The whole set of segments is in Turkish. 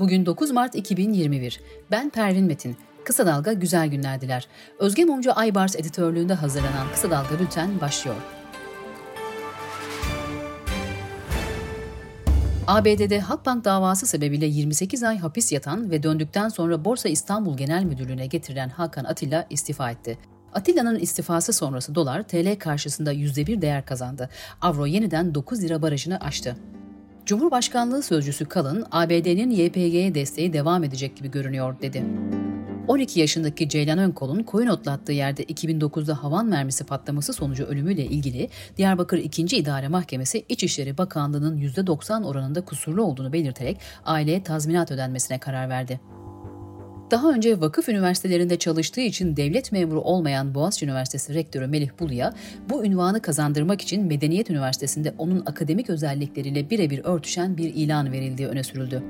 Bugün 9 Mart 2021. Ben Pervin Metin. Kısa Dalga güzel günler diler. Özge Mumcu Aybars editörlüğünde hazırlanan Kısa Dalga Bülten başlıyor. ABD'de Halkbank davası sebebiyle 28 ay hapis yatan ve döndükten sonra Borsa İstanbul Genel Müdürlüğü'ne getirilen Hakan Atilla istifa etti. Atilla'nın istifası sonrası dolar TL karşısında %1 değer kazandı. Avro yeniden 9 lira barajını aştı. Cumhurbaşkanlığı sözcüsü Kalın, ABD'nin YPG'ye desteği devam edecek gibi görünüyor dedi. 12 yaşındaki Ceylan Önkol'un koyun otlattığı yerde 2009'da havan mermisi patlaması sonucu ölümüyle ilgili Diyarbakır 2. İdare Mahkemesi İçişleri Bakanlığı'nın %90 oranında kusurlu olduğunu belirterek aileye tazminat ödenmesine karar verdi. Daha önce vakıf üniversitelerinde çalıştığı için devlet memuru olmayan Boğaziçi Üniversitesi Rektörü Melih Bulu'ya bu ünvanı kazandırmak için Medeniyet Üniversitesi'nde onun akademik özellikleriyle birebir örtüşen bir ilan verildiği öne sürüldü.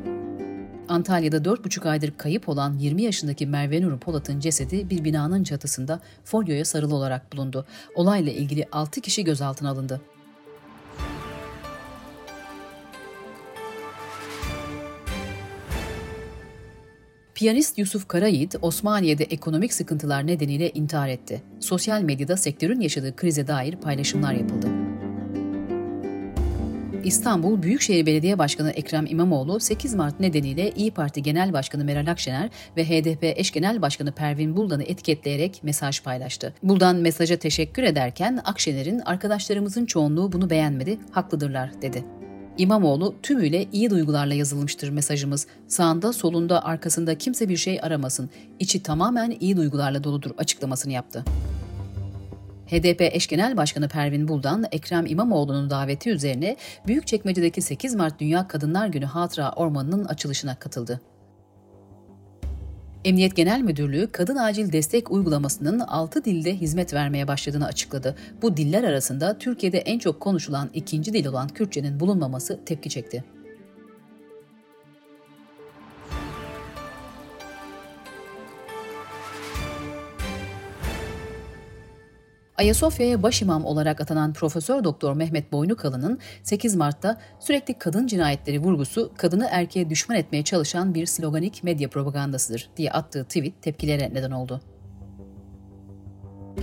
Antalya'da 4,5 aydır kayıp olan 20 yaşındaki Merve Nur Polat'ın cesedi bir binanın çatısında folyoya sarılı olarak bulundu. Olayla ilgili 6 kişi gözaltına alındı. Piyanist Yusuf Karayiğit, Osmaniye'de ekonomik sıkıntılar nedeniyle intihar etti. Sosyal medyada sektörün yaşadığı krize dair paylaşımlar yapıldı. İstanbul Büyükşehir Belediye Başkanı Ekrem İmamoğlu 8 Mart nedeniyle İyi Parti Genel Başkanı Meral Akşener ve HDP eş genel başkanı Pervin Buldan'ı etiketleyerek mesaj paylaştı. Buldan mesaja teşekkür ederken Akşener'in arkadaşlarımızın çoğunluğu bunu beğenmedi, haklıdırlar dedi. İmamoğlu tümüyle iyi duygularla yazılmıştır mesajımız. Sağında, solunda, arkasında kimse bir şey aramasın. İçi tamamen iyi duygularla doludur açıklamasını yaptı. HDP eş genel başkanı Pervin Buldan, Ekrem İmamoğlu'nun daveti üzerine Büyükçekmece'deki 8 Mart Dünya Kadınlar Günü Hatıra Ormanı'nın açılışına katıldı. Emniyet Genel Müdürlüğü kadın acil destek uygulamasının 6 dilde hizmet vermeye başladığını açıkladı. Bu diller arasında Türkiye'de en çok konuşulan ikinci dil olan Kürtçenin bulunmaması tepki çekti. Ayasofya'ya başimam olarak atanan Profesör Doktor Mehmet Boynukalı'nın 8 Mart'ta sürekli kadın cinayetleri vurgusu kadını erkeğe düşman etmeye çalışan bir sloganik medya propagandasıdır diye attığı tweet tepkilere neden oldu.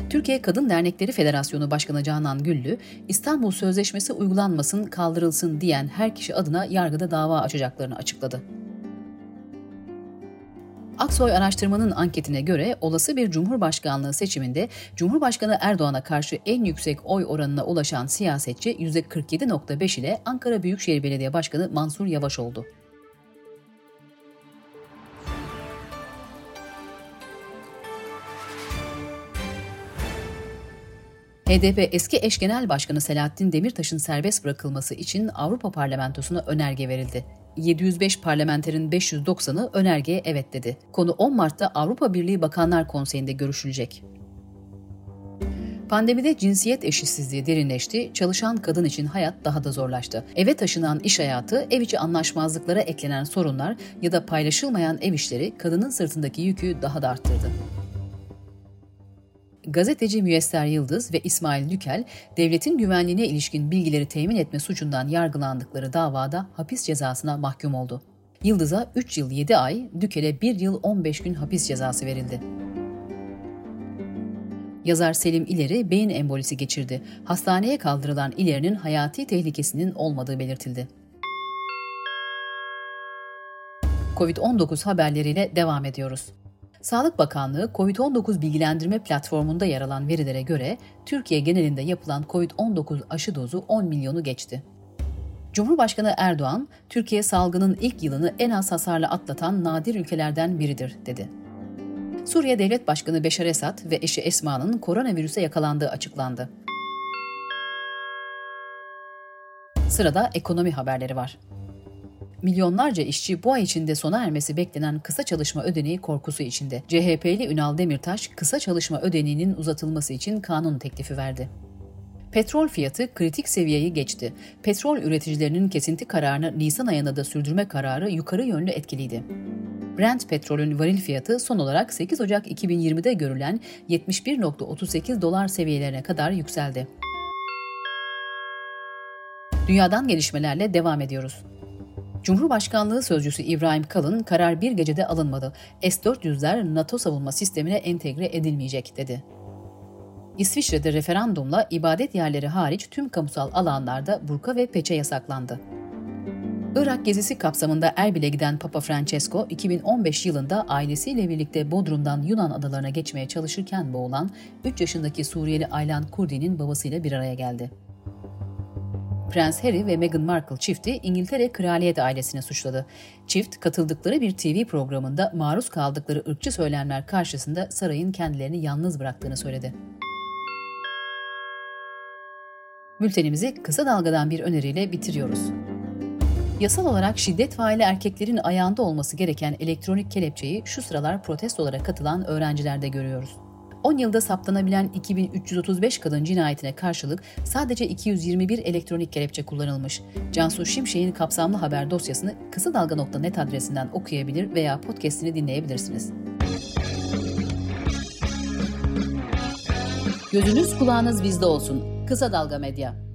Türkiye Kadın Dernekleri Federasyonu Başkanı Canan Güllü, İstanbul Sözleşmesi uygulanmasın, kaldırılsın diyen her kişi adına yargıda dava açacaklarını açıkladı. Aksoy Araştırma'nın anketine göre olası bir Cumhurbaşkanlığı seçiminde Cumhurbaşkanı Erdoğan'a karşı en yüksek oy oranına ulaşan siyasetçi %47.5 ile Ankara Büyükşehir Belediye Başkanı Mansur Yavaş oldu. HDP eski eş genel başkanı Selahattin Demirtaş'ın serbest bırakılması için Avrupa Parlamentosu'na önerge verildi. 705 parlamenterin 590'ı önergeye evet dedi. Konu 10 Mart'ta Avrupa Birliği Bakanlar Konseyi'nde görüşülecek. Pandemide cinsiyet eşitsizliği derinleşti, çalışan kadın için hayat daha da zorlaştı. Eve taşınan iş hayatı, ev içi anlaşmazlıklara eklenen sorunlar ya da paylaşılmayan ev işleri kadının sırtındaki yükü daha da arttırdı. Gazeteci Müyesser Yıldız ve İsmail Dükel, devletin güvenliğine ilişkin bilgileri temin etme suçundan yargılandıkları davada hapis cezasına mahkum oldu. Yıldız'a 3 yıl 7 ay, Dükel'e 1 yıl 15 gün hapis cezası verildi. Yazar Selim İleri beyin embolisi geçirdi. Hastaneye kaldırılan İleri'nin hayati tehlikesinin olmadığı belirtildi. Covid-19 haberleriyle devam ediyoruz. Sağlık Bakanlığı COVID-19 bilgilendirme platformunda yer alan verilere göre Türkiye genelinde yapılan COVID-19 aşı dozu 10 milyonu geçti. Cumhurbaşkanı Erdoğan, Türkiye salgının ilk yılını en az hasarla atlatan nadir ülkelerden biridir, dedi. Suriye Devlet Başkanı Beşar Esad ve eşi Esma'nın koronavirüse yakalandığı açıklandı. Sırada ekonomi haberleri var. Milyonlarca işçi bu ay içinde sona ermesi beklenen kısa çalışma ödeneği korkusu içinde. CHP'li Ünal Demirtaş kısa çalışma ödeneğinin uzatılması için kanun teklifi verdi. Petrol fiyatı kritik seviyeyi geçti. Petrol üreticilerinin kesinti kararını Nisan ayında da sürdürme kararı yukarı yönlü etkiliydi. Brent petrolün varil fiyatı son olarak 8 Ocak 2020'de görülen 71.38 dolar seviyelerine kadar yükseldi. Dünyadan gelişmelerle devam ediyoruz. Cumhurbaşkanlığı Sözcüsü İbrahim Kalın, karar bir gecede alınmadı. S-400'ler NATO savunma sistemine entegre edilmeyecek dedi. İsviçre'de referandumla ibadet yerleri hariç tüm kamusal alanlarda burka ve peçe yasaklandı. Irak gezisi kapsamında Erbil'e giden Papa Francesco, 2015 yılında ailesiyle birlikte Bodrum'dan Yunan adalarına geçmeye çalışırken boğulan 3 yaşındaki Suriyeli Aylan Kurdi'nin babasıyla bir araya geldi. Prens Harry ve Meghan Markle çifti İngiltere kraliyet ailesine suçladı. Çift katıldıkları bir TV programında maruz kaldıkları ırkçı söylemler karşısında sarayın kendilerini yalnız bıraktığını söyledi. Bültenimizi kısa dalgadan bir öneriyle bitiriyoruz. Yasal olarak şiddet faili erkeklerin ayağında olması gereken elektronik kelepçeyi şu sıralar protestolara katılan öğrencilerde görüyoruz. 10 yılda saptanabilen 2335 kadın cinayetine karşılık sadece 221 elektronik kelepçe kullanılmış. Cansu Şimşek'in kapsamlı haber dosyasını kısa dalga.net adresinden okuyabilir veya podcastini dinleyebilirsiniz. Gözünüz kulağınız bizde olsun. Kısa Dalga Medya.